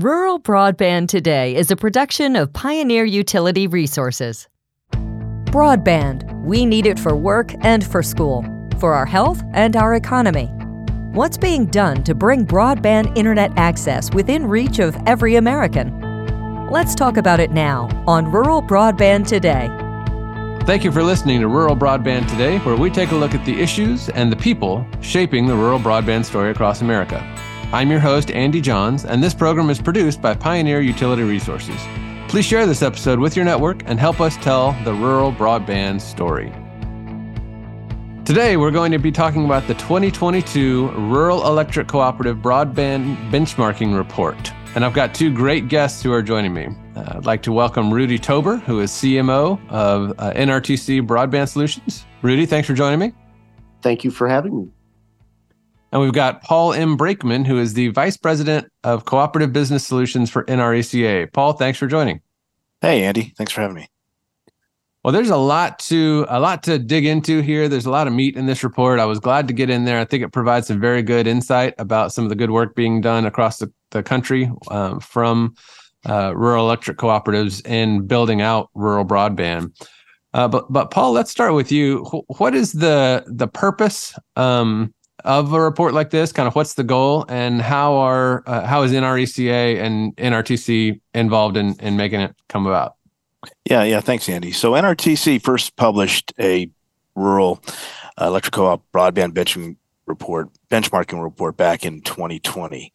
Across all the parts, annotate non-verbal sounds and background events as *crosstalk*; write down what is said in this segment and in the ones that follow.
Rural Broadband Today is a production of Pioneer Utility Resources. Broadband, we need it for work and for school, for our health and our economy. What's being done to bring broadband internet access within reach of every American? Let's talk about it now on Rural Broadband Today. Thank you for listening to Rural Broadband Today, where we take a look at the issues and the people shaping the rural broadband story across America. I'm your host, Andy Johns, and this program is produced by Pioneer Utility Resources. Please share this episode with your network and help us tell the rural broadband story. Today, we're going to be talking about the 2022 Rural Electric Cooperative Broadband Benchmarking Report. And I've got two great guests who are joining me. Uh, I'd like to welcome Rudy Tober, who is CMO of uh, NRTC Broadband Solutions. Rudy, thanks for joining me. Thank you for having me. And we've got Paul M. Breakman, who is the Vice President of Cooperative Business Solutions for NRECA. Paul, thanks for joining. Hey, Andy. Thanks for having me. Well, there's a lot to a lot to dig into here. There's a lot of meat in this report. I was glad to get in there. I think it provides some very good insight about some of the good work being done across the, the country um, from uh, rural electric cooperatives in building out rural broadband. Uh, but but Paul, let's start with you. What is the the purpose um, of a report like this? Kind of what's the goal, and how are uh, how is NRECA and NRTC involved in in making it come about? Yeah, yeah. Thanks, Andy. So NRTC first published a rural uh, electric co-op broadband benchmarking report, benchmarking report back in 2020,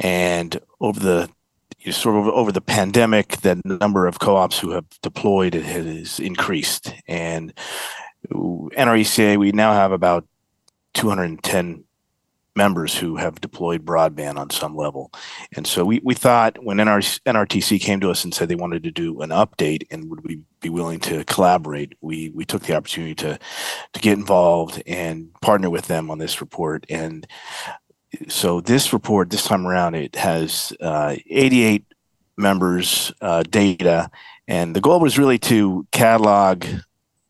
and over the you know, sort of over the pandemic, the number of co-ops who have deployed it has increased, and NRECA we now have about 210 members who have deployed broadband on some level. And so we, we thought when NR, NRTC came to us and said they wanted to do an update and would we be willing to collaborate, we, we took the opportunity to, to get involved and partner with them on this report. And so this report, this time around, it has uh, 88 members' uh, data. And the goal was really to catalog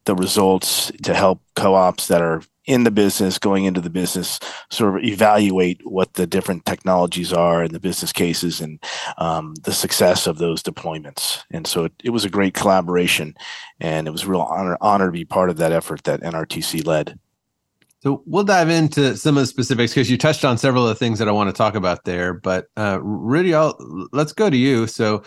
the results to help co-ops that are in the business, going into the business, sort of evaluate what the different technologies are and the business cases and um, the success of those deployments. And so it, it was a great collaboration, and it was a real honor honor to be part of that effort that NRTC led. So we'll dive into some of the specifics because you touched on several of the things that I want to talk about there. But uh, Rudy, I'll, let's go to you. So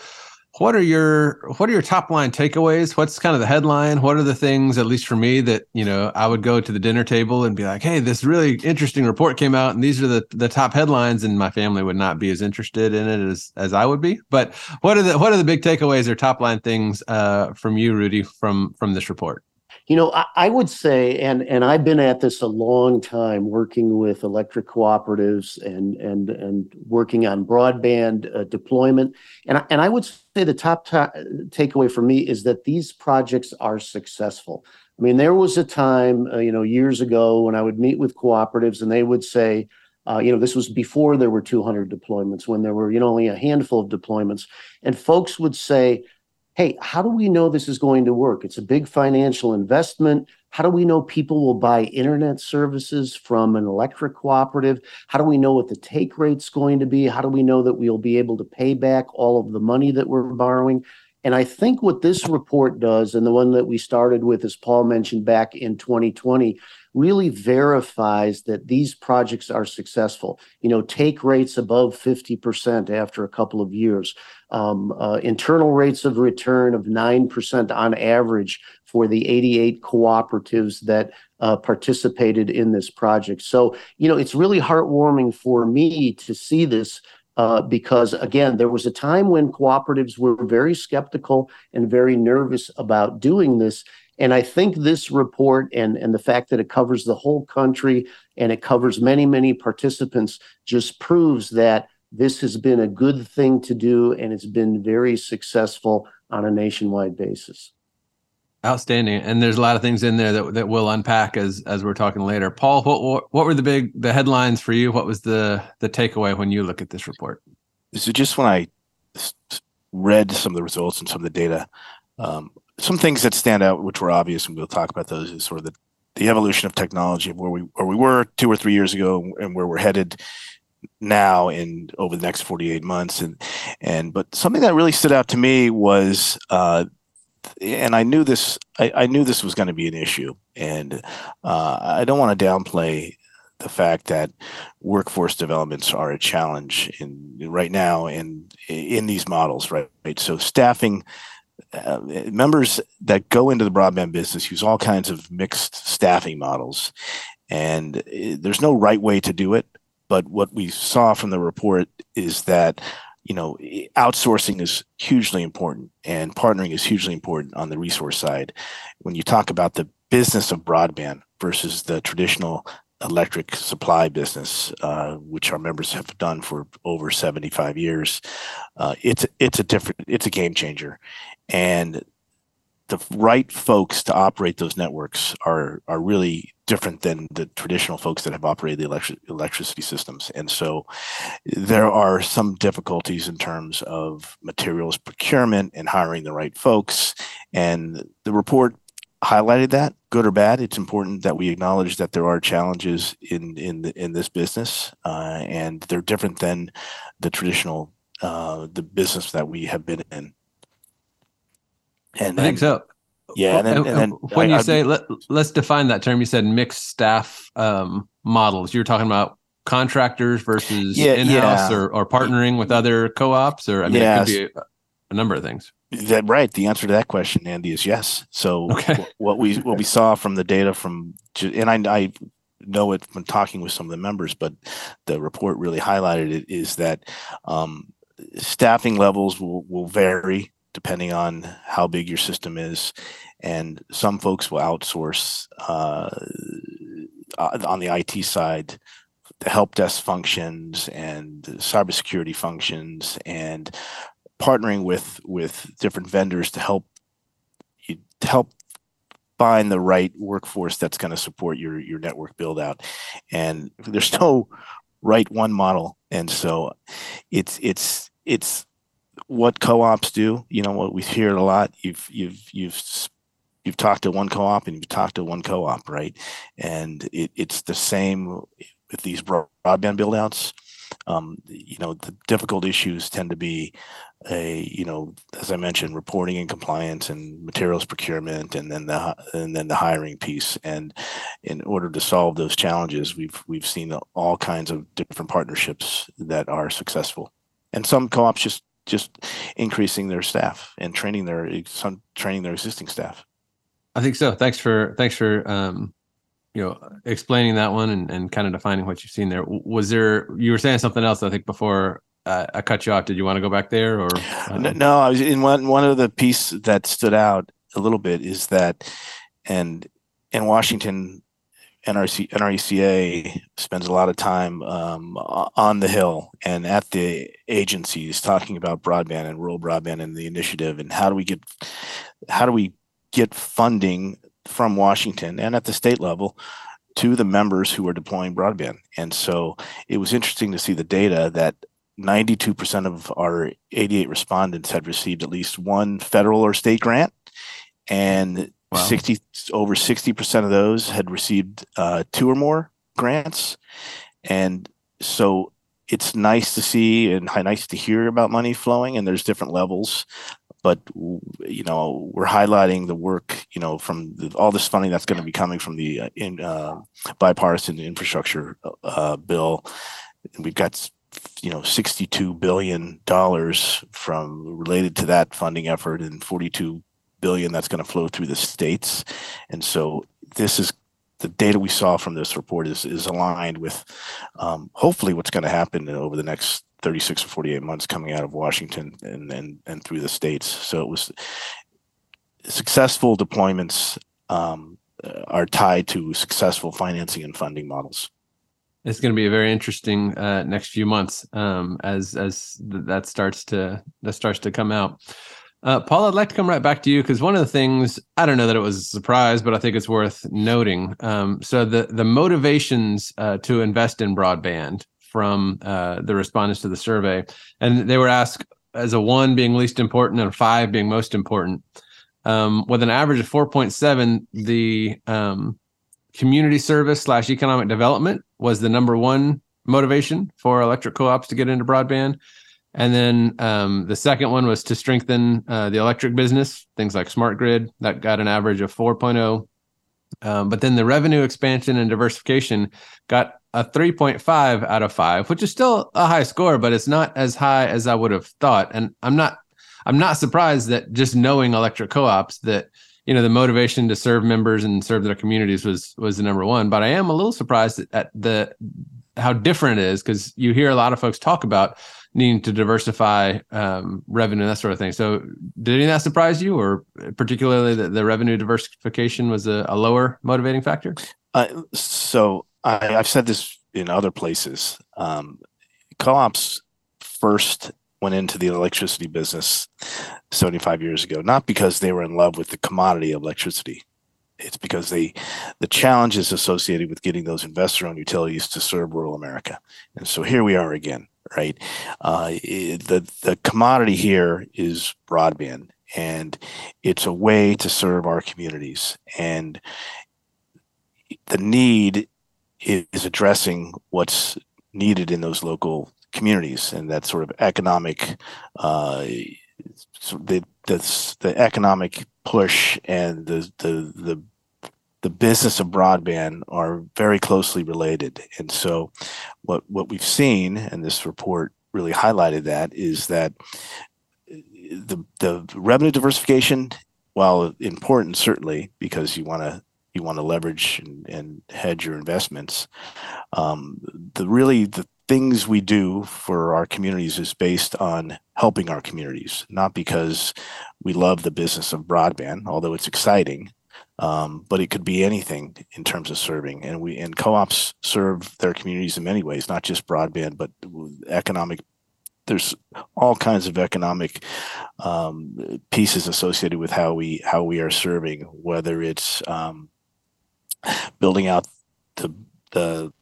what are your what are your top line takeaways? What's kind of the headline? What are the things at least for me that you know i would go to the dinner table and be like hey this really interesting report came out and these are the the top headlines and my family would not be as interested in it as as i would be. But what are the what are the big takeaways or top line things uh, from you rudy from from this report you know, I, I, would say, and and I've been at this a long time, working with electric cooperatives and and and working on broadband uh, deployment. And and I would say the top takeaway for me is that these projects are successful. I mean, there was a time, uh, you know, years ago when I would meet with cooperatives, and they would say. Uh, you know, this was before there were 200 deployments, when there were, you know, only a handful of deployments. And folks would say, hey, how do we know this is going to work? It's a big financial investment. How do we know people will buy internet services from an electric cooperative? How do we know what the take rate's going to be? How do we know that we'll be able to pay back all of the money that we're borrowing? And I think what this report does, and the one that we started with, as Paul mentioned back in 2020, really verifies that these projects are successful. You know, take rates above 50% after a couple of years, um, uh, internal rates of return of 9% on average for the 88 cooperatives that uh, participated in this project. So, you know, it's really heartwarming for me to see this uh, because again, there was a time when cooperatives were very skeptical and very nervous about doing this. And I think this report and, and the fact that it covers the whole country and it covers many, many participants just proves that this has been a good thing to do and it's been very successful on a nationwide basis. Outstanding, and there's a lot of things in there that that we'll unpack as as we're talking later. Paul, what what, what were the big the headlines for you? What was the the takeaway when you look at this report? So just when I read some of the results and some of the data, um, some things that stand out, which were obvious, and we'll talk about those, is sort of the, the evolution of technology of where we where we were two or three years ago and where we're headed. now and over the next 48 months and and but something that really stood out to me was uh, and I knew this I, I knew this was going to be an issue and uh, I don't want to downplay the fact that workforce developments are a challenge in right now in in these models right, right? so staffing uh, members that go into the broadband business use all kinds of mixed staffing models. And uh, there's no right way to do it. But what we saw from the report is that you know outsourcing is hugely important and partnering is hugely important on the resource side. When you talk about the business of broadband versus the traditional electric supply business, uh, which our members have done for over 75 years, uh, it's it's a different it's a game changer, and the right folks to operate those networks are are really different than the traditional folks that have operated the electric, electricity systems. And so there are some difficulties in terms of materials procurement and hiring the right folks. And the report highlighted that, good or bad. It's important that we acknowledge that there are challenges in in the, in this business, uh, and they're different than the traditional uh, the business that we have been in. And I think so. Yeah, and then, and then when I, you I, say let, us define that term, you said mixed staff um, models. You're talking about contractors versus yeah, in-house yeah. or, or partnering with other co-ops, or I mean, yes. it could be a, a number of things. That right. The answer to that question, Andy, is yes. So okay. what we what we saw from the data from and I, I know it from talking with some of the members, but the report really highlighted it is that um, staffing levels will will vary depending on how big your system is, and some folks will outsource uh, on the IT side the help desk functions and cybersecurity functions and partnering with with different vendors to help you to help find the right workforce that's going to support your your network build out. And there's no right one model. And so it's it's it's what co-ops do. You know what we hear a lot. You've you've you've you've talked to one co-op and you've talked to one co-op right? And it, it's the same with these broadband build outs. Um, you know the difficult issues tend to be a you know as i mentioned reporting and compliance and materials procurement and then the and then the hiring piece. And in order to solve those challenges we've we've seen all kinds of different partnerships that are successful. And some co-ops just just increasing their staff and training their some training their existing staff. I think so. Thanks for thanks for um you know explaining that one and, and kind of defining what you've seen there. Was there you were saying something else i think before uh, I cut you off. Did you want to go back there, or uh... no, no? I was in one. One of the piece that stood out a little bit is that, and in Washington, NRC NRECA spends a lot of time um, on the Hill and at the agencies talking about broadband and rural broadband and the initiative and how do we get how do we get funding from Washington and at the state level to the members who are deploying broadband. And so it was interesting to see the data that 92% of our 88 respondents had received at least one federal or state grant. And wow. 60 over 60% of those had received uh, two or more grants. And so it's nice to see and nice to hear about money flowing and there's different levels. But you know we're highlighting the work you know from the, all this funding that's going to be coming from the uh, in, uh, bipartisan infrastructure uh, bill. We've got you know 62 billion dollars from related to that funding effort and 42 billion that's going to flow through the states. And so this is the data we saw from this report is is aligned with um, hopefully what's going to happen over the next 36 or 48 months coming out of Washington and and, and through the states. So it was successful deployments um, are tied to successful financing and funding models it's going to be a very interesting uh, next few months um, as as th- that starts to that starts to come out. Uh, Paul, I'd like to come right back to you because one of the things I don't know that it was a surprise, but I think it's worth noting. Um, so the the motivations uh, to invest in broadband from uh, the respondents to the survey, and they were asked as a one being least important and a five being most important. Um, with an average of 4.7, the um, community service slash economic development was the number one motivation for electric co-ops to get into broadband. And then um, the second one was to strengthen uh, the electric business, things like smart grid that got an average of 4.0. Um, but then the revenue expansion and diversification got a 3.5 out of 5, which is still a high score, but it's not as high as I would have thought. And I'm not I'm not surprised that just knowing electric co-ops that you know the motivation to serve members and serve their communities was was the number one. But I am a little surprised at the how different it is because you hear a lot of folks talk about needing to diversify um, revenue that sort of thing. So, did any of that surprise you, or particularly that the revenue diversification was a, a lower motivating factor? Uh, so, I, have said this in other places. Um, co-ops first went into the electricity business 75 years ago, not because they were in love with the commodity of electricity. It's because they, the challenges associated with getting those investor-owned utilities to serve rural America, and so here we are again right? Uh, the the commodity here is broadband, and it's a way to serve our communities. And the need is addressing what's needed in those local communities, and that sort of economic, uh, the the the economic push and the the the the business of broadband are very closely related. And so what what we've seen, and this report really highlighted that, is that the the revenue diversification, while important certainly because you want to you want to leverage and, and hedge your investments, um, the really the things we do for our communities is based on helping our communities, not because we love the business of broadband, although it's exciting, um, but it could be anything in terms of serving. And we and co-ops serve their communities in many ways, not just broadband, but economic. There's all kinds of economic um, pieces associated with how we how we are serving, whether it's um, building out the the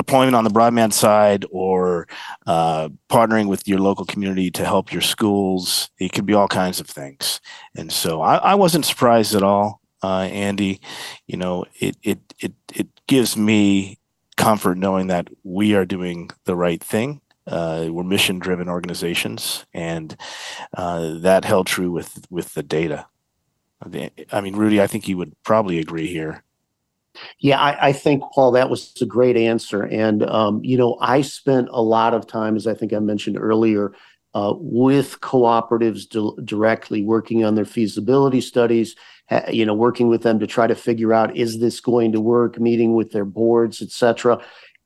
deployment on the broadband side or uh, partnering with your local community to help your schools. It could be all kinds of things. And so I, I wasn't surprised at all, uh, Andy. You know, it, it, it, it gives me comfort knowing that we are doing the right thing. Uh, we're mission driven organizations, and uh, that held true with, with the data. I mean, Rudy, I think you would probably agree here. Yeah, I, I, think Paul, that was a great answer. And um, you know, I spent a lot of time, as I think I mentioned earlier, uh, with cooperatives di- directly, working on their feasibility studies. Ha- you know, working with them to try to figure out is this going to work, meeting with their boards, et cetera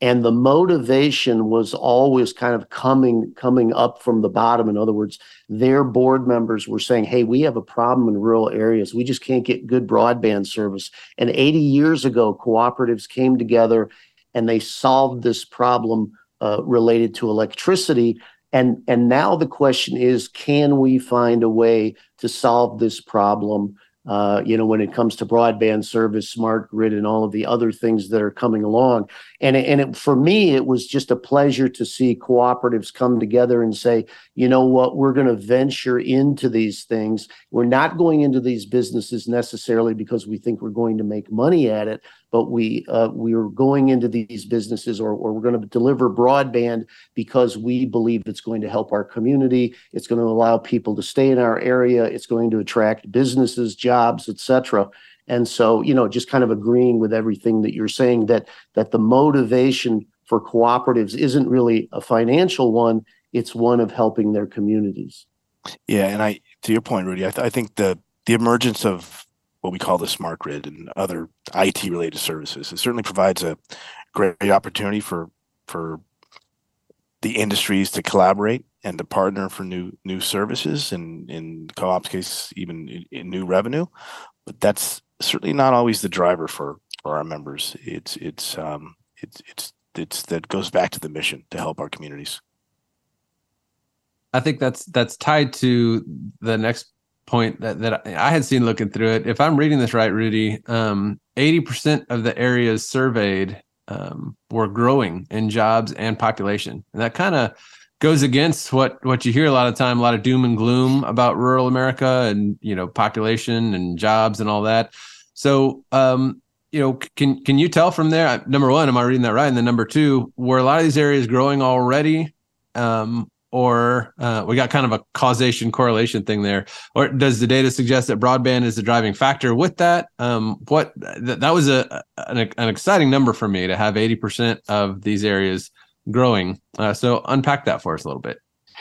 and the motivation was always kind of coming coming up from the bottom. In other words their board members were saying hey we have a problem in rural areas. We just can't get good broadband service. And 80 years ago cooperatives came together and they solved this problem uh, related to electricity. And and now the question is can we find a way to solve this problem uh, you know, when it comes to broadband service, smart grid, and all of the other things that are coming along. And it, and it, for me, it was just a pleasure to see cooperatives come together and say, you know what, we're going to venture into these things. We're not going into these businesses necessarily because we think we're going to make money at it, but we uh, we are going into these businesses or, or we're going to deliver broadband because we believe it's going to help our community. It's going to allow people to stay in our area. It's going to attract businesses jobs etc and so you know just kind of agreeing with everything that you're saying that that the motivation for cooperatives isn't really a financial one it's one of helping their communities yeah and i to your point rudy i, th- I think the the emergence of what we call the smart grid and other IT related services. It certainly provides a great opportunity for for the industries to collaborate and to partner for new new services and in co-op's case even in, in new revenue but that's certainly not always the driver for for our members it's it's um it's it's it's that goes back to the mission to help our communities i think that's that's tied to the next point that, that I had seen looking through it. If I'm reading this right, Rudy, um, 80% of the areas surveyed um, were growing in jobs and population. And that kind of goes against what, what you hear a lot of time, a lot of doom and gloom about rural America and, you know, population and jobs and all that. So, um, you know, can can you tell from there? Number one, am I reading that right? And then number two, were a lot of these areas growing already, um, or uh, we got kind of a causation correlation thing there, or does the data suggest that broadband is the driving factor with that? Um, what th- that was a an, an, exciting number for me to have eighty percent of these areas growing. Uh, so unpack that for us a little bit.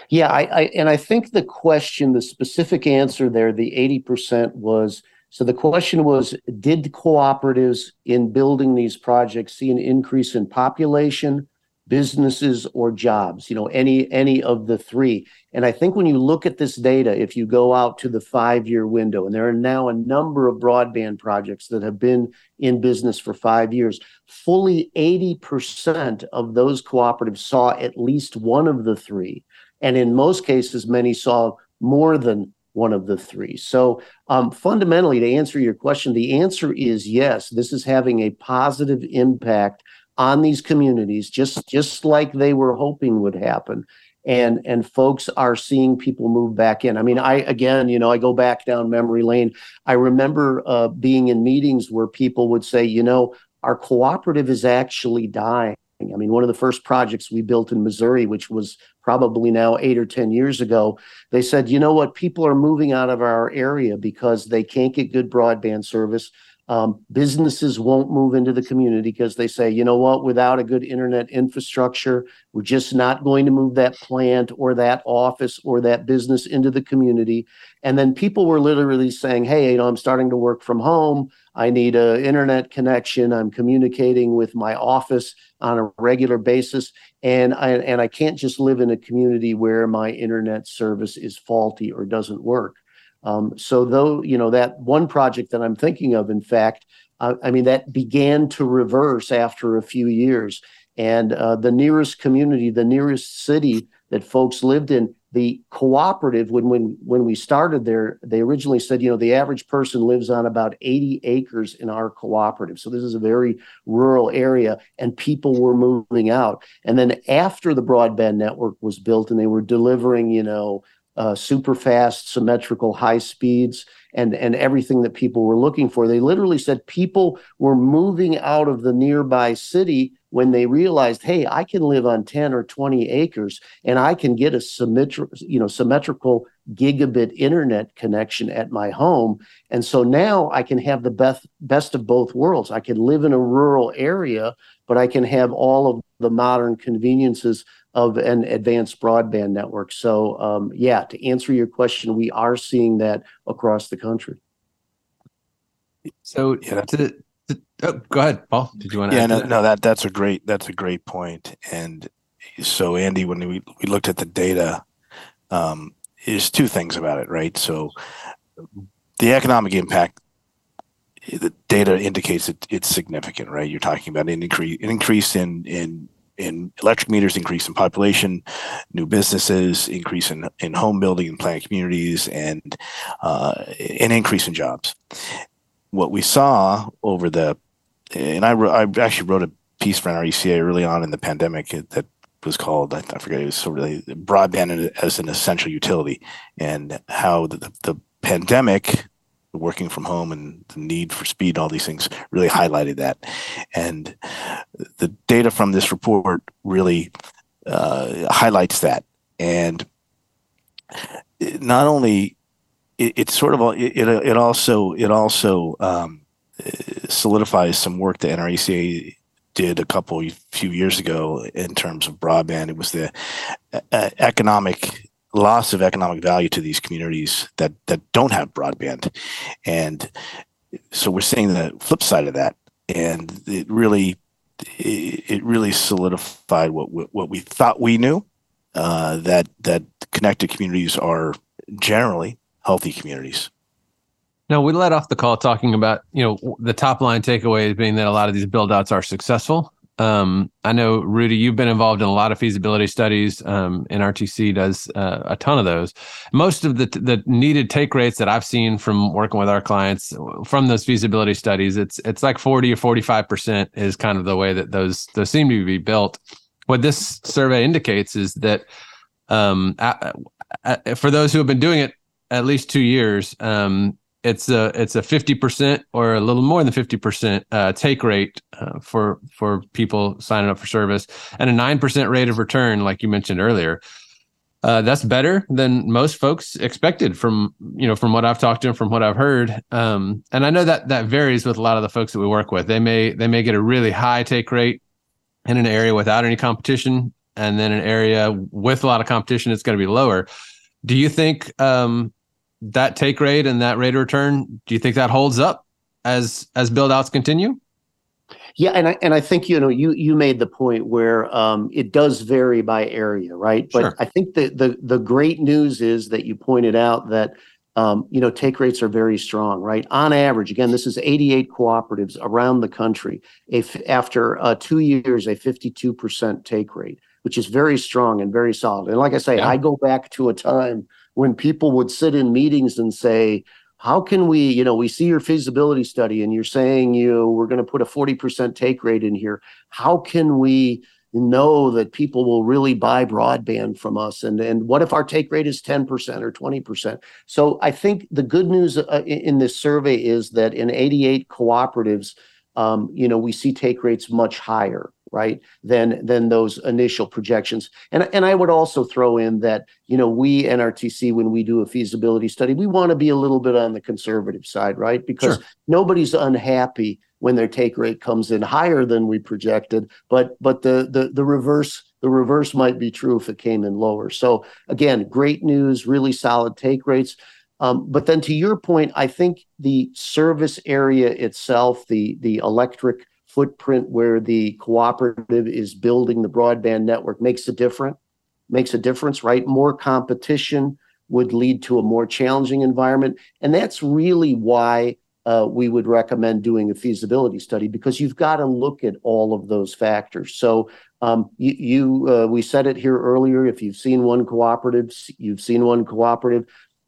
Yeah, I, I and I think the question, the specific answer there, the eighty percent was so the question was Did cooperatives in building these projects see an increase in population, businesses, or jobs? You know, any any of the three. And I think when you look at this data, if you go out to the five year window, and there are now a number of broadband projects that have been in business for five years, fully 80% of those cooperatives saw at least one of the three. And in most cases, many saw more than one of the three. So, um, fundamentally, to answer your question, the answer is yes. This is having a positive impact on these communities, just just like they were hoping would happen. And and folks are seeing people move back in. I mean, I again, you know, I go back down memory lane. I remember uh, being in meetings where people would say, you know, our cooperative is actually dying. I mean, one of the first projects we built in Missouri, which was probably now eight or 10 years ago, they said, you know what, people are moving out of our area because they can't get good broadband service. Um, businesses won't move into the community because they say, you know what, without a good internet infrastructure, we're just not going to move that plant or that office or that business into the community. And then people were literally saying, hey, you know, I'm starting to work from home. I need an internet connection. I'm communicating with my office on a regular basis. And I, and I can't just live in a community where my internet service is faulty or doesn't work. Um, so though you know that one project that I'm thinking of, in fact, uh, I mean that began to reverse after a few years, and uh, the nearest community, the nearest city that folks lived in, the cooperative when when when we started there, they originally said you know the average person lives on about 80 acres in our cooperative, so this is a very rural area, and people were moving out, and then after the broadband network was built and they were delivering you know uh, super fast, symmetrical, high speeds, and and everything that people were looking for. They literally said people were moving out of the nearby city when they realized, hey, I can live on 10 or 20 acres and I can get a symmetrical, you know, symmetrical gigabit internet connection at my home. And so now I can have the best best of both worlds. I can live in a rural area, but I can have all of the modern conveniences of an advanced broadband network. So, um, yeah, to answer your question, we are seeing that across the country. So, yeah, to, to, oh, go ahead, Paul. Did you want to? Yeah, no, that? no, that that's a great that's a great point. And so, Andy, when we we looked at the data, um, is two things about it, right? So, the economic impact the data indicates that it's significant, right? You're talking about an increase, an increase in in in electric meters, increase in population, new businesses, increase in, in home building and planned communities, and uh, an increase in jobs. What we saw over the, and I, I actually wrote a piece for NRECA early on in the pandemic that was called, I, forget, it was sort of broadband as an essential utility, and how the, the pandemic working from home and the need for speed, all these things really highlighted that. And the data from this report really uh, highlights that. And not only it, sort of it, it also it also um, solidifies some work that NRECA did a couple few years ago in terms of broadband. It was the uh, economic loss of economic value to these communities that that don't have broadband, and so we're seeing the flip side of that, and it really it really solidified what what we thought we knew uh, that that connected communities are generally healthy communities. Now we let off the call talking about you know the top line takeaway being that a lot of these build outs are successful um, I know Rudy, you've been involved in a lot of feasibility studies. Um, NRTC does uh, a ton of those. Most of the the needed take rates that I've seen from working with our clients from those feasibility studies, it's it's like forty or forty five percent is kind of the way that those those seem to be built. What this survey indicates is that um, i for those who have been doing it at least two years, um, it's a it's a 50% or a little more than 50% uh, take rate uh, for for people signing up for service and a 9% rate of return like you mentioned earlier uh, that's better than most folks expected from you know from what I've talked to and from what I've heard. Um, and I know that that varies with a lot of the folks that we work with. They may they may get a really high take rate in an area without any competition, and then an area with a lot of competition, it's going to be lower. Do you think um, that take rate and that rate of return? Do you think that holds up as as build outs continue? Yeah, and I and I think you know you you made the point where um, it does vary by area, right? But sure. I think the the the great news is that you pointed out that um, you know take rates are very strong, right? On average, again, this is 88 cooperatives around the country. If after uh, two years, a 52 percent take rate, which is very strong and very solid. And like I say, yeah. I go back to a time when people would sit in meetings and say, how can we you know we see your feasibility study and you're saying you we're going to put a 40% take rate in here how can we know that people will really buy broadband from us and and what if our take rate is 10% or 20% so i think the good news uh, in this survey is that in 88 cooperatives um, you know we see take rates much higher right than than those initial projections. And and i would also throw in that you know we nrtc when we do a feasibility study we want to be a little bit on the conservative side right? Because sure. nobody's unhappy when their take rate comes in higher than we projected but but the the the reverse the reverse might be true if it came in lower. So again great news really solid take rates. Um, but then to your point i think the service area itself the the electric footprint where the cooperative is building the broadband network makes a difference makes a difference right? More competition would lead to a more challenging environment. And that's really why uh, we would recommend doing a feasibility study because you've got to look at all of those factors. So um, you, you uh, we said it here earlier if you've seen one cooperative you've seen one cooperative.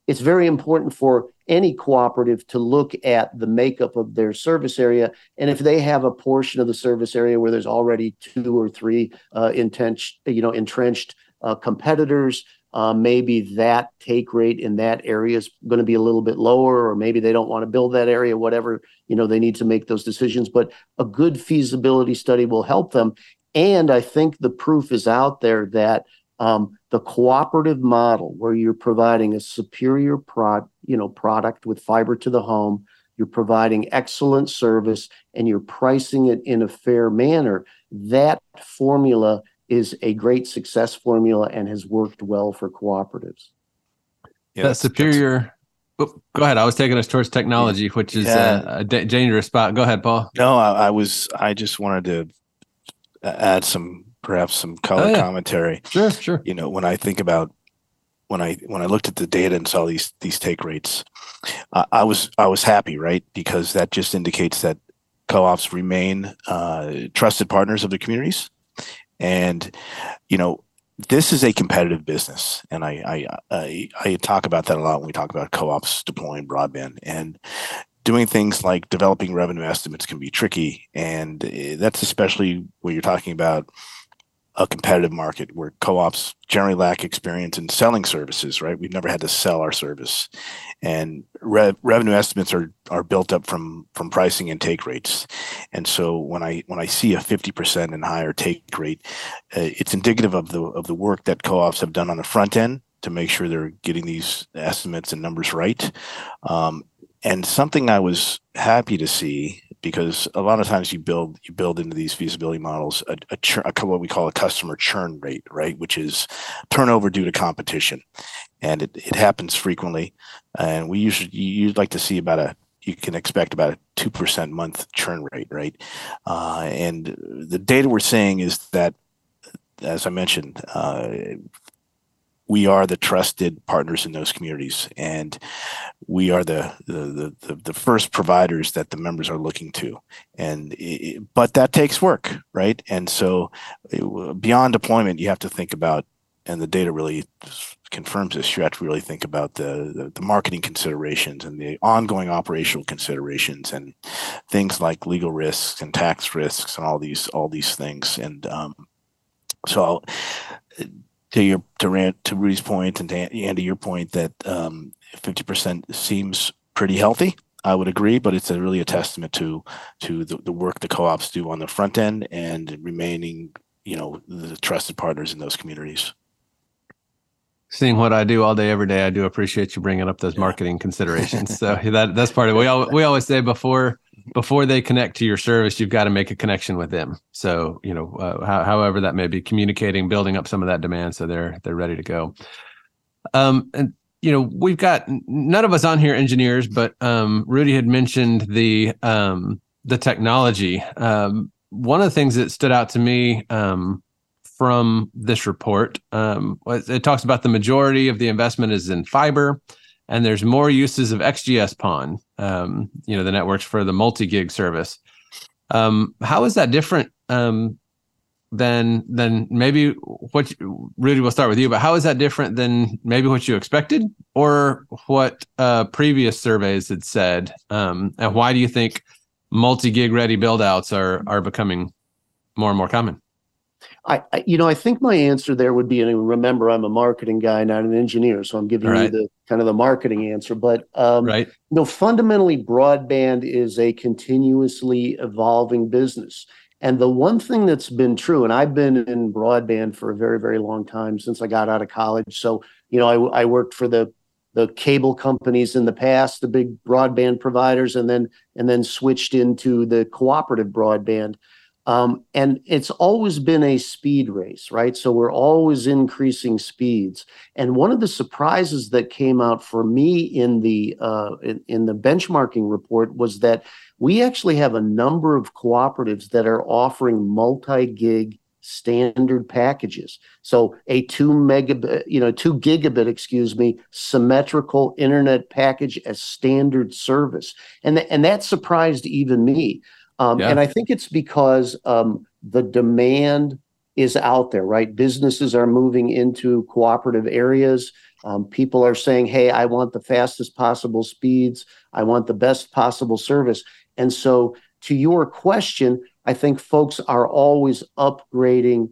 It's very important for any cooperative to look at the makeup of their service area. And if they have a portion of the service area where there's already two or three uh, entrenched, you know, entrenched uh, competitors, uh, maybe that take rate in that area is going to be a little bit lower, or maybe they don't want to build that area, whatever, you know, they need to make those decisions. But a good feasibility study will help them. And I think the proof is out there that um, the cooperative model where you're providing a superior prod, you know, product with fiber to the home, you're providing excellent service, and you're pricing it in a fair manner, that formula is a great success formula and has worked well for cooperatives. Yeah, that superior. Oh, go ahead. I was taking us towards technology, which is yeah. Uh, a, a dangerous spot. Go ahead, Paul. No, I, I was. I just wanted to add some perhaps some color oh, yeah. commentary. Sure, sure. You know, when I think about when I when I looked at the data and saw these these take rates, uh, I was I was happy, right? Because that just indicates that co-ops remain uh, trusted partners of the communities, and you know this is a competitive business, and I, I I I talk about that a lot when we talk about co-ops deploying broadband and doing things like developing revenue estimates can be tricky and eh, that's especially when you're talking about a competitive market where co-ops generally lack experience in selling services right? We've never had to sell our service. And re- revenue estimates are are built up from from pricing and take rates. And so when i when i see a 50% and higher take rate uh, it's indicative of the of the work that co-ops have done on the front end to make sure they're getting these estimates and numbers right. Um, and something i was happy to see because a lot of times you build you build into these feasibility models a, a, churn, a, what we call a customer churn rate, right, which is turnover due to competition, and it, it happens frequently. And we usually you'd like to see about a you can expect about a two percent month churn rate, right? Uh, and the data we're seeing is that, as I mentioned, uh, we are the trusted partners in those communities and we are the the the, the first providers that the members are looking to. And it, but that takes work right? And so beyond deployment you have to think about and the data really confirms this you have to really think about the, the, the marketing considerations and the ongoing operational considerations and things like legal risks and tax risks and all these all these things. And um, so to your to Rand, to Rudy's point and to Andy your point that um, fifty percent seems pretty healthy. I would agree, but it's a really a testament to to the, the work the co-ops do on the front end and remaining, you know, the trusted partners in those communities. Seeing what I do all day, every day, I do appreciate you bringing up those marketing considerations. So *laughs* that that's part of it. We all, we always say before before they connect to your service, you've got to make a connection with them. So you know, uh, how, however that may be, communicating, building up some of that demand, so they're they're ready to go. Um, and you know, we've got none of us on here engineers, but um, Rudy had mentioned the um, the technology. Um, one of the things that stood out to me um, from this report um, it talks about the majority of the investment is in fiber, and there's more uses of XGS-PON. Um, you know, the networks for the multi-gig service. how is that different than than maybe what Rudy will start with you but how is that different than maybe what you expected or what uh, previous surveys had said um, and why do you think multi-gig ready buildouts are are becoming more and more common I, I, you know i think my answer there would be and remember i'm a marketing guy not an engineer so i'm giving right. you the kind of the marketing answer but um, right you know fundamentally broadband is a continuously evolving business and the one thing that's been true, and I've been in broadband for a very, very long time since I got out of college. So, you know, I, I worked for the the cable companies in the past, the big broadband providers, and then and then switched into the cooperative broadband. Um, and it's always been a speed race, right? So we're always increasing speeds. And one of the surprises that came out for me in the uh, in, in the benchmarking report was that we actually have a number of cooperatives that are offering multi-gig standard packages. So a two megabit, you know, two gigabit, excuse me, symmetrical internet package as standard service, and th- and that surprised even me. Um, yeah. And I think it's because um, the demand is out there, right? Businesses are moving into cooperative areas. Um, people are saying, "Hey, I want the fastest possible speeds. I want the best possible service." And so, to your question, I think folks are always upgrading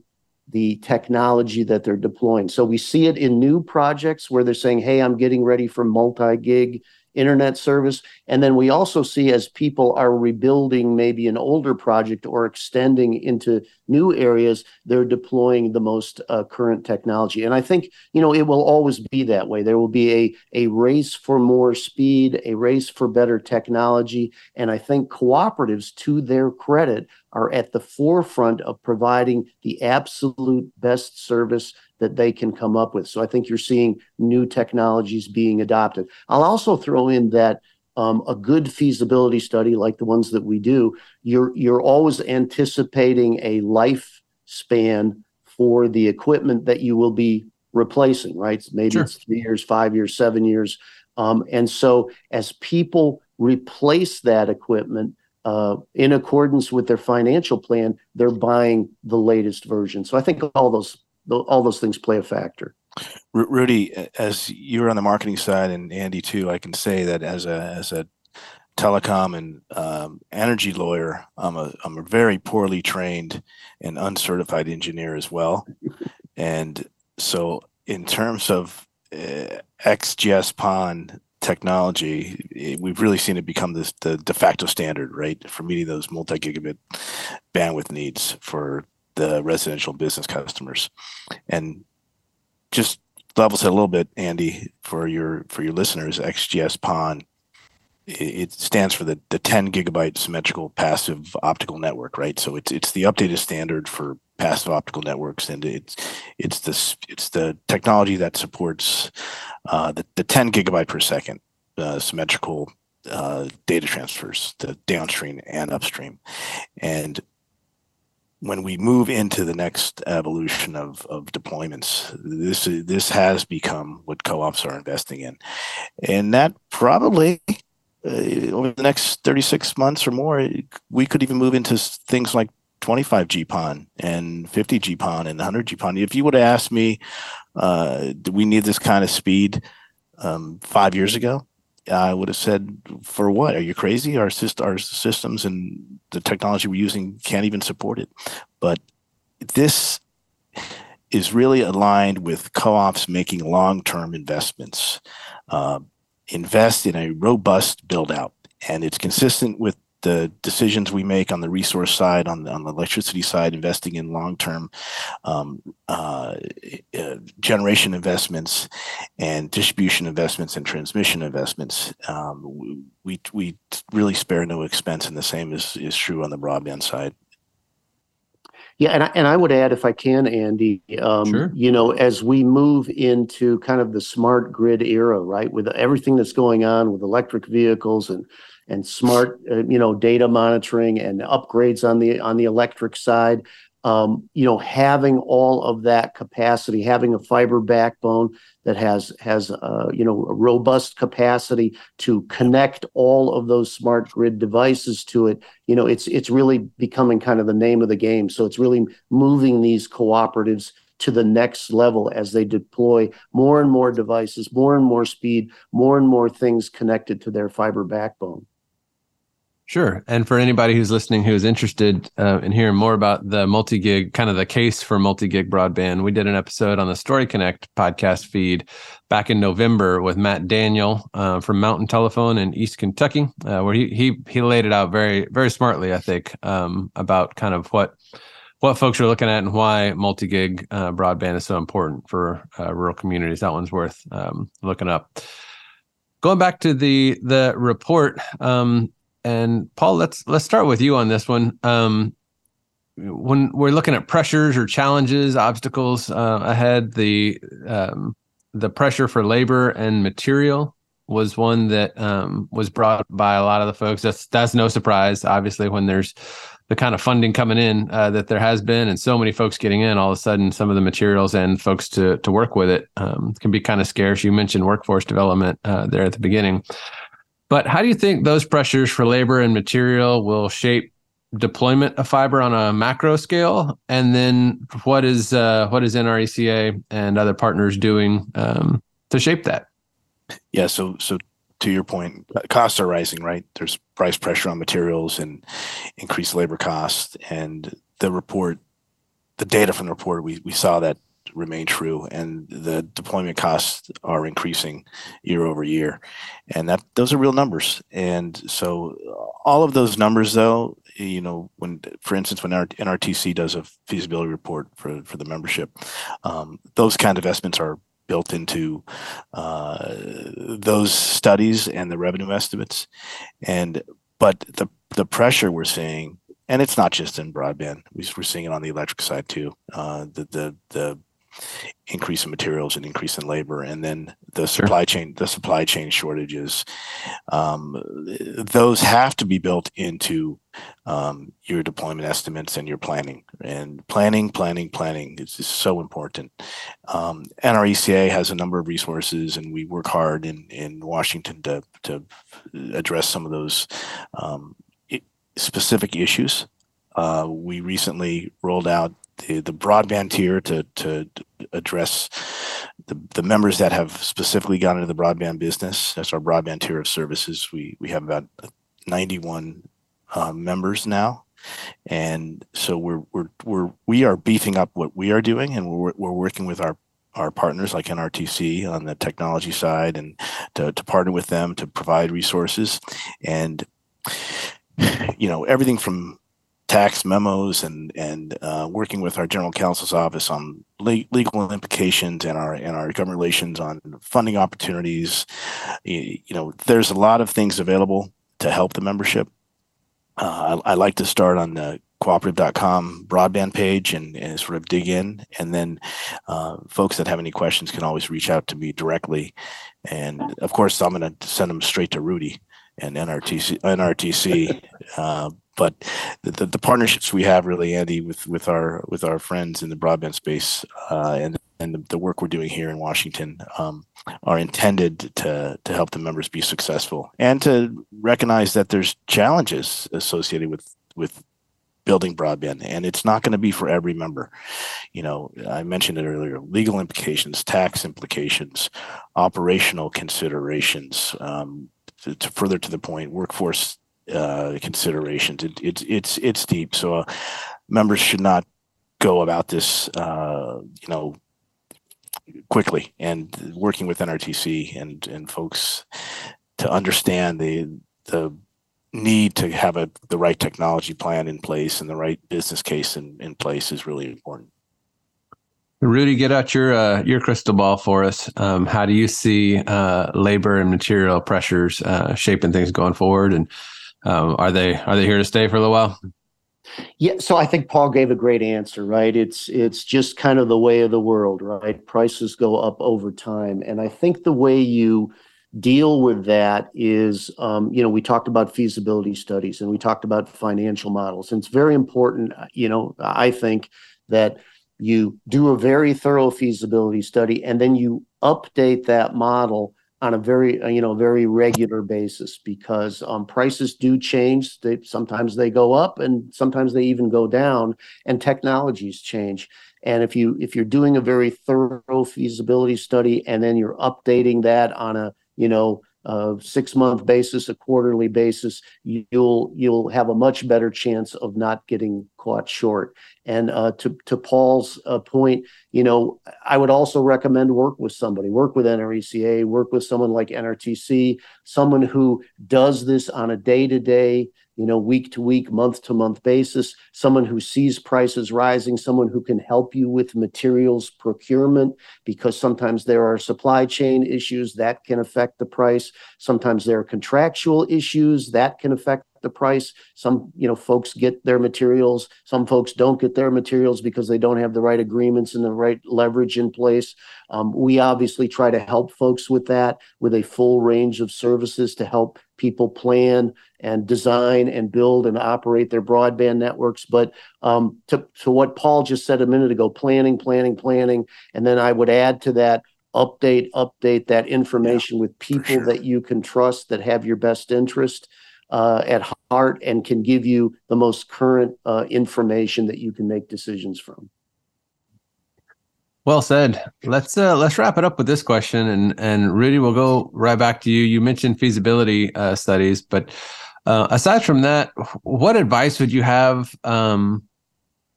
the technology that they're deploying. So we see it in new projects where they're saying, "Hey, I'm getting ready for multi-gig internet service. And then we also see as people are rebuilding maybe an older project or extending into new areas, they're deploying the most uh, current technology. And I think, you know, it will always be that way. There will be a, a race for more speed, a race for better technology. And I think cooperatives, to their credit, are at the forefront of providing the absolute best service that they can come up with. So I think you're seeing new technologies being adopted. I'll also throw in that um, a good feasibility study like the ones that we do, you're you're always anticipating a lifespan for the equipment that you will be replacing, right? Maybe sure. it's three years, five years, seven years. Um, and so as people replace that equipment, uh, in accordance with their financial plan, they're buying the latest version. So I think all those all those things play a factor. Rudy, as you're on the marketing side, and Andy too, I can say that as a as a telecom and um, energy lawyer, I'm a I'm a very poorly trained and uncertified engineer as well, and so in terms of uh, XGS-PON technology, we've really seen it become this the de facto standard, right, for meeting those multi-gigabit bandwidth needs for the residential business customers. And just level set a little bit, Andy, for your for your listeners, XGS-PON it stands for the, the 10 gigabyte symmetrical passive optical network, right? So it's it's the updated standard for passive optical networks, and it's it's the it's the technology that supports uh, the the 10 gigabyte per second uh, symmetrical uh, data transfers, the downstream and upstream, and when we move into the next evolution of, of deployments, this this has become what co-ops are investing in, and that probably uh, over the next 36 months or more, we could even move into things like 25 GPON and 50 GPON and 100 GPON. If you would have asked me, uh, do we need this kind of speed um, five years ago? I would have said, for what? Are you crazy? Our, syst- our systems and the technology we're using can't even support it. But this is really aligned with co ops making long term investments. Uh, invest in a robust build out, and it's consistent with the decisions we make on the resource side, on the, on the electricity side, investing in long term um, uh, uh, generation investments and distribution investments and transmission investments, um, we we really spare no expense, and the same is is true on the broadband side. Yeah, and I, and I would add, if I can, Andy, um, sure. you know, as we move into kind of the smart grid era, right, with everything that's going on with electric vehicles and and smart, uh, you know, data monitoring and upgrades on the on the electric side, um, you know, having all of that capacity, having a fiber backbone that has has uh, you know a robust capacity to connect all of those smart grid devices to it, you know, it's it's really becoming kind of the name of the game. So it's really moving these cooperatives to the next level as they deploy more and more devices, more and more speed, more and more things connected to their fiber backbone. Sure. And for anybody who's listening who's interested uh, in hearing more about the multi gig, kind of the case for multi gig broadband, we did an episode on the Story Connect podcast feed back in November with Matt Daniel uh, from Mountain Telephone in East Kentucky, uh, where he he he laid it out very very smartly, I think, um, about kind of what what folks are looking at and why multi gig uh, broadband is so important for uh, rural communities. That one's worth um, looking up. Going back to the the report. Um, and Paul, let's let's start with you on this one. Um, when we're looking at pressures or challenges, obstacles uh, ahead, the um, the pressure for labor and material was one that um, was brought by a lot of the folks. That's that's no surprise, obviously, when there's the kind of funding coming in uh, that there has been, and so many folks getting in. All of a sudden, some of the materials and folks to to work with it um, can be kind of scarce. You mentioned workforce development uh, there at the beginning. But how do you think those pressures for labor and material will shape deployment of fiber on a macro scale? And then what is uh, what is NRECA and other partners doing um, to shape that? Yeah. So so to your point, costs are rising, right? There's price pressure on materials and increased labor costs. And the report, the data from the report, we we saw that remain true, and the deployment costs are increasing year over year, and that those are real numbers. And so, all of those numbers, though, you know, when, for instance, when NRTC does a feasibility report for for the membership, um, those kind of estimates are built into uh, those studies and the revenue estimates, and but the the pressure we're seeing and it's not just in broadband. We're seeing it on the electric side too. Uh, the the the increase in materials and increase in labor and then the supply sure. chain the supply chain shortages um, those have to be built into um, your deployment estimates and your planning. And planning planning planning is, is so important. Um, nreca has a number of resources and we work hard in in washington to to address some of those um, specific issues. Uh, we recently rolled out the, the broadband tier to to address the, the members that have specifically gone into the broadband business. That's our broadband tier of services. We we have about 91 uh, members now, and so we're we're we're we are beefing up what we are doing, and we're we're working with our our partners like NRTC on the technology side, and to to partner with them to provide resources, and you know everything from tax memos and and uh, working with our general counsel's office on le- legal implications and our and our government relations on funding opportunities. You, you, know, there's a lot of things available to help the membership. Uh, I, I, like to start on the cooperative.com broadband page and, and sort of dig in. And then uh, folks that have any questions can always reach out to me directly. And of course, I'm going to send them straight to Rudy and NRTC. NRTC. But the, the partnerships we have really andy with with our with our friends in the broadband space uh, and and the, the, work we're doing here in washington um, are intended to to help the members be successful and to recognize that there's challenges associated with with building broadband. And it's not going to be for every member. You know i mentioned it earlier legal implications tax implications operational considerations um, to, to further to the point workforce uh, considerations. It, it's it's it's deep. So uh, members should not go about this, uh, you know, quickly and working with NRTC and and folks to understand the the need to have a the right technology plan in place and the right business case in, in place is really important. Rudy, get out your uh, your crystal ball for us. Um, how do you see uh, labor and material pressures uh, shaping things going forward, and um, are they are they here to stay for a little while? Yeah, so I think Paul gave a great answer, right? It's it's just kind of the way of the world, right? Prices go up over time, and I think the way you deal with that is, um, you know, we talked about feasibility studies and we talked about financial models, and it's very important, you know, I think that you do a very thorough feasibility study and then you update that model on a very uh, you know very regular basis because um, prices do change. They sometimes they go up and sometimes they even go down and technologies change. And if you if you're doing a very thorough feasibility study and then you're updating that on a you know a six month basis, a quarterly basis, you'll you'll have a much better chance of not getting caught short. And uh, to to Paul's uh, point, you know, I would also recommend work with somebody, work with NRECA, work with someone like NRTC, someone who does this on a day to day you know, week to week, month to month basis, someone who sees prices rising, someone who can help you with materials procurement, because sometimes there are supply chain issues that can affect the price. Sometimes there are contractual issues that can affect the price. Some, you know, folks get their materials. Some folks don't get their materials because they don't have the right agreements and the right leverage in place. Um, we obviously try to help folks with that with a full range of services to help people plan and design and build and operate their broadband networks. But um, to, to what Paul just said a minute ago, planning, planning, planning. And then I would add to that update, update that information yeah, with people sure. that you can trust that have your best interest uh, at heart and can give you the most current uh, information that you can make decisions from. Well said. Let's uh, let's wrap it up with this question, and and Rudy, we'll go right back to you. You mentioned feasibility uh, studies, but uh, aside from that, what advice would you have um,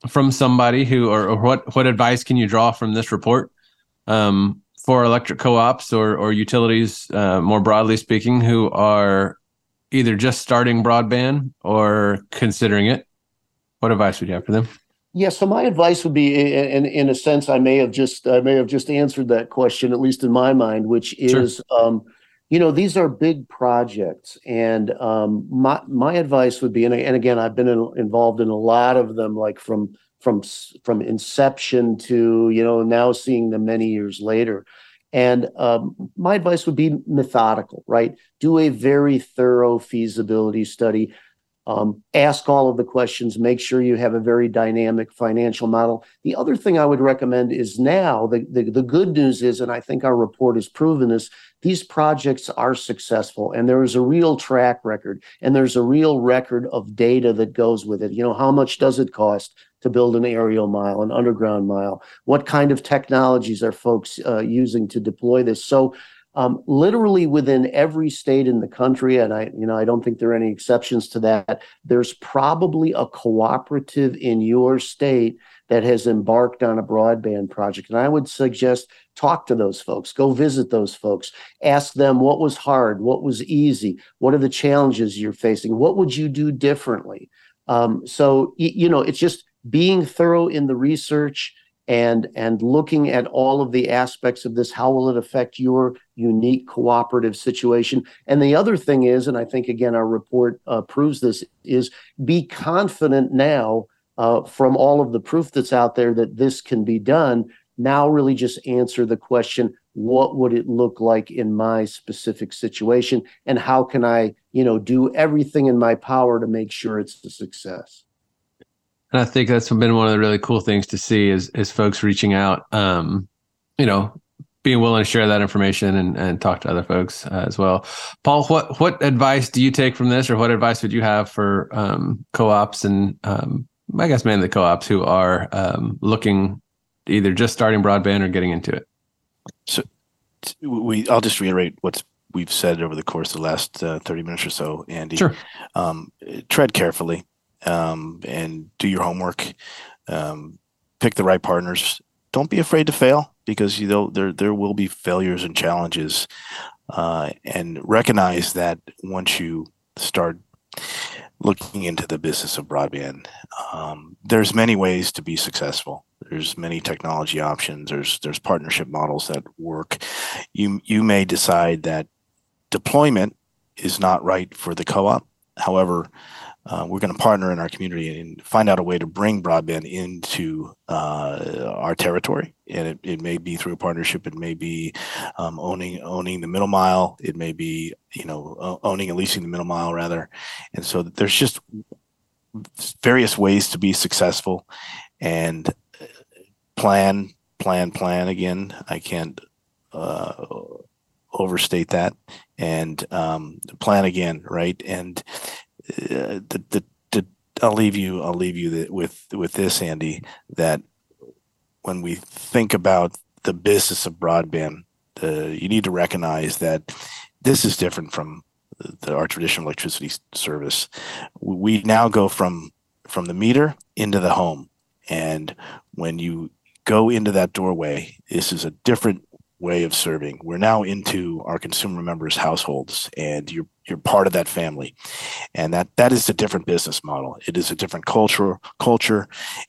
from somebody who, or, or, what what advice can you draw from this report um, for electric co-ops or or utilities, uh, more broadly speaking, who are either just starting broadband or considering it, what advice would you have for them? Yeah, so my advice would be, in in a sense, I may have just I may have just answered that question, at least in my mind, which is, sure. um, you know, these are big projects, and um, my my advice would be, and, and again, I've been in, involved in a lot of them, like from from from inception to you know now seeing them many years later. And um, my advice would be methodical, right? Do a very thorough feasibility study. Um, ask all of the questions, make sure you have a very dynamic financial model. The other thing I would recommend is now the, the, the, good news is, and I think our report has proven this, these projects are successful and there is a real track record and there's a real record of data that goes with it. You know, how much does it cost? to build an aerial mile, an underground mile? What kind of technologies are folks uh, using to deploy this? So, um, literally within every state in the country, and I, you know, I don't think there are any exceptions to that. There's probably a cooperative in your state that has embarked on a broadband project, and I would suggest talk to those folks, go visit those folks, ask them what was hard, what was easy, what are the challenges you're facing, what would you do differently. Um, so you know, it's just being thorough in the research and and looking at all of the aspects of this how will it affect your unique cooperative situation? And the other thing is and i think again our report uh, proves this is be confident now uh, from all of the proof that's out there that this can be done. Now really just answer the question what would it look like in my specific situation? And how can i you know do everything in my power to make sure it's a success and I think that's been one of the really cool things to see is is folks reaching out, um, you know, being willing to share that information and, and talk to other folks uh, as well. Paul, what what advice do you take from this, or what advice would you have for um, co-ops and um, I guess mainly co-ops who are um, looking either just starting broadband or getting into it? So we, I'll just reiterate what's we've said over the course of the last uh, 30 minutes or so, Andy. Sure. Um, tread carefully um, and do your homework. Um, pick the right partners. Don't be afraid to fail. because you know there there will be failures and challenges, uh, and recognize that once you start looking into the business of broadband, um, there's many ways to be successful. There's many technology options. There's there's partnership models that work. You you may decide that deployment is not right for the co-op. However, uh, we're going to partner in our community and find out a way to bring broadband into uh, our territory. And it, it may be through a partnership. It may be um, owning owning the middle mile. It may be you know owning and leasing the middle mile rather. And so there's just various ways to be successful and uh, plan plan plan again. I can't uh, overstate that and um, plan again, right? And the, the, the, I'll leave you. I'll leave you with with this, Andy. That when we think about the business of broadband, uh, you need to recognize that this is different from the, our traditional electricity service. We now go from from the meter into the home, and when you go into that doorway, this is a different way of serving. We're now into our consumer members' households, and you're you're part of that family, and that that is a different business model. It is a different culture. Culture.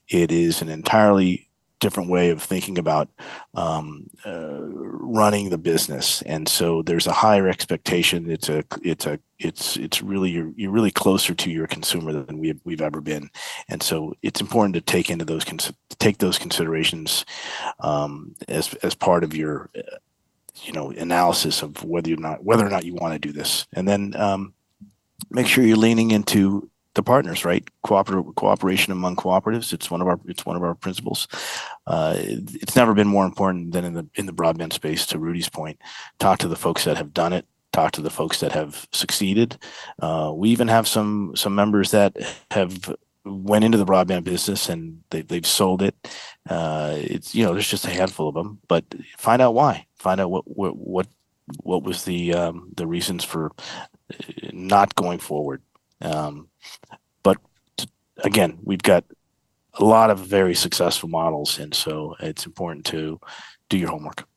It is an entirely different way of thinking about um, uh, running the business, and so there's a higher expectation. It's a it's a it's it's really you're, you're really closer to your consumer than we've we've ever been, and so it's important to take into those take those considerations um, as as part of your uh, you know analysis of whether or not whether or not you want to do this, and then um, make sure you're leaning into the partners, right? Cooperative cooperation among cooperatives. It's one of our it's one of our principles. Uh, it's never been more important than in the in the broadband space. To Rudy's point, talk to the folks that have done it. Talk to the folks that have succeeded. Uh, we even have some some members that have went into the broadband business and they, they've sold it. Uh, it's you know there's just a handful of them, but find out why. Find out what what what what was the um, the reasons for uh, not going forward. Um, but again, we've got a lot of very successful models, and so it's important to do your homework.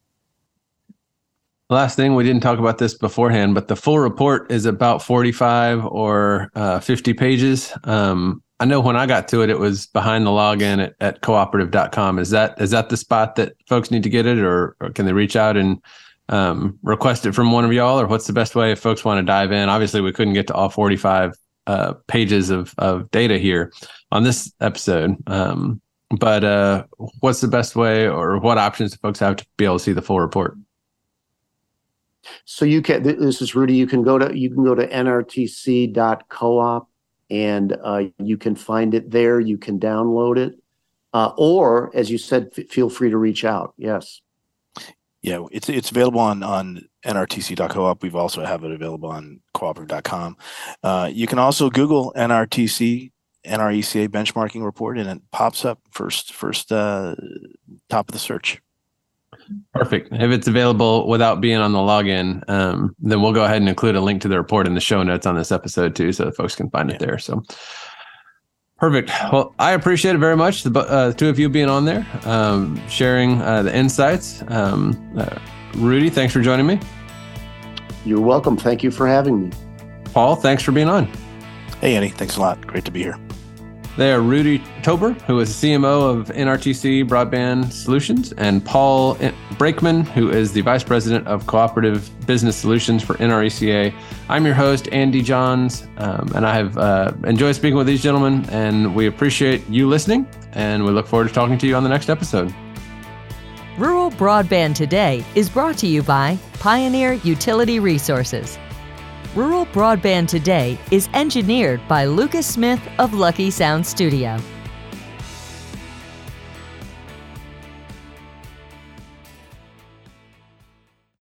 Last thing, we didn't talk about this beforehand, but the full report is about 45 or uh, 50 pages. Um, I know when I got to it, it was behind the login at, at cooperative.com. Is that is that the spot that folks need to get it, or, or can they reach out and um, request it from one of y'all, or what's the best way if folks want to dive in? Obviously, we couldn't get to all 45 uh, pages of, of data here on this episode. Um, but uh, what's the best way or what options do folks have to be able to see the full report? So you can, this is Rudy, you can go to, you can go to nrtc.coop and uh, you can find it there. You can download it. Uh, or as you said, f- feel free to reach out. Yes. Yeah, it's it's available on on nrtc.coop. We've also have it available on cooperative.com. Uh, you can also Google NRTC NRECA benchmarking report, and it pops up first first uh, top of the search. Perfect. If it's available without being on the login, um, then we'll go ahead and include a link to the report in the show notes on this episode too, so folks can find yeah. it there. So Perfect. Well, I appreciate it very much. The uh, two of you being on there, um, sharing uh, the insights. Um, uh, Rudy, thanks for joining me. You're welcome. Thank you for having me. Paul, thanks for being on. Hey, Andy. Thanks a lot. Great to be here. They are Rudy Tober, who is the CMO of NRTC Broadband Solutions, and Paul Breakman, who is the Vice President of Cooperative Business Solutions for NRECA. I'm your host, Andy Johns, um, and I have uh, enjoyed speaking with these gentlemen, and we appreciate you listening, and we look forward to talking to you on the next episode. Rural Broadband Today is brought to you by Pioneer Utility Resources. Rural Broadband Today is engineered by Lucas Smith of Lucky Sound Studio.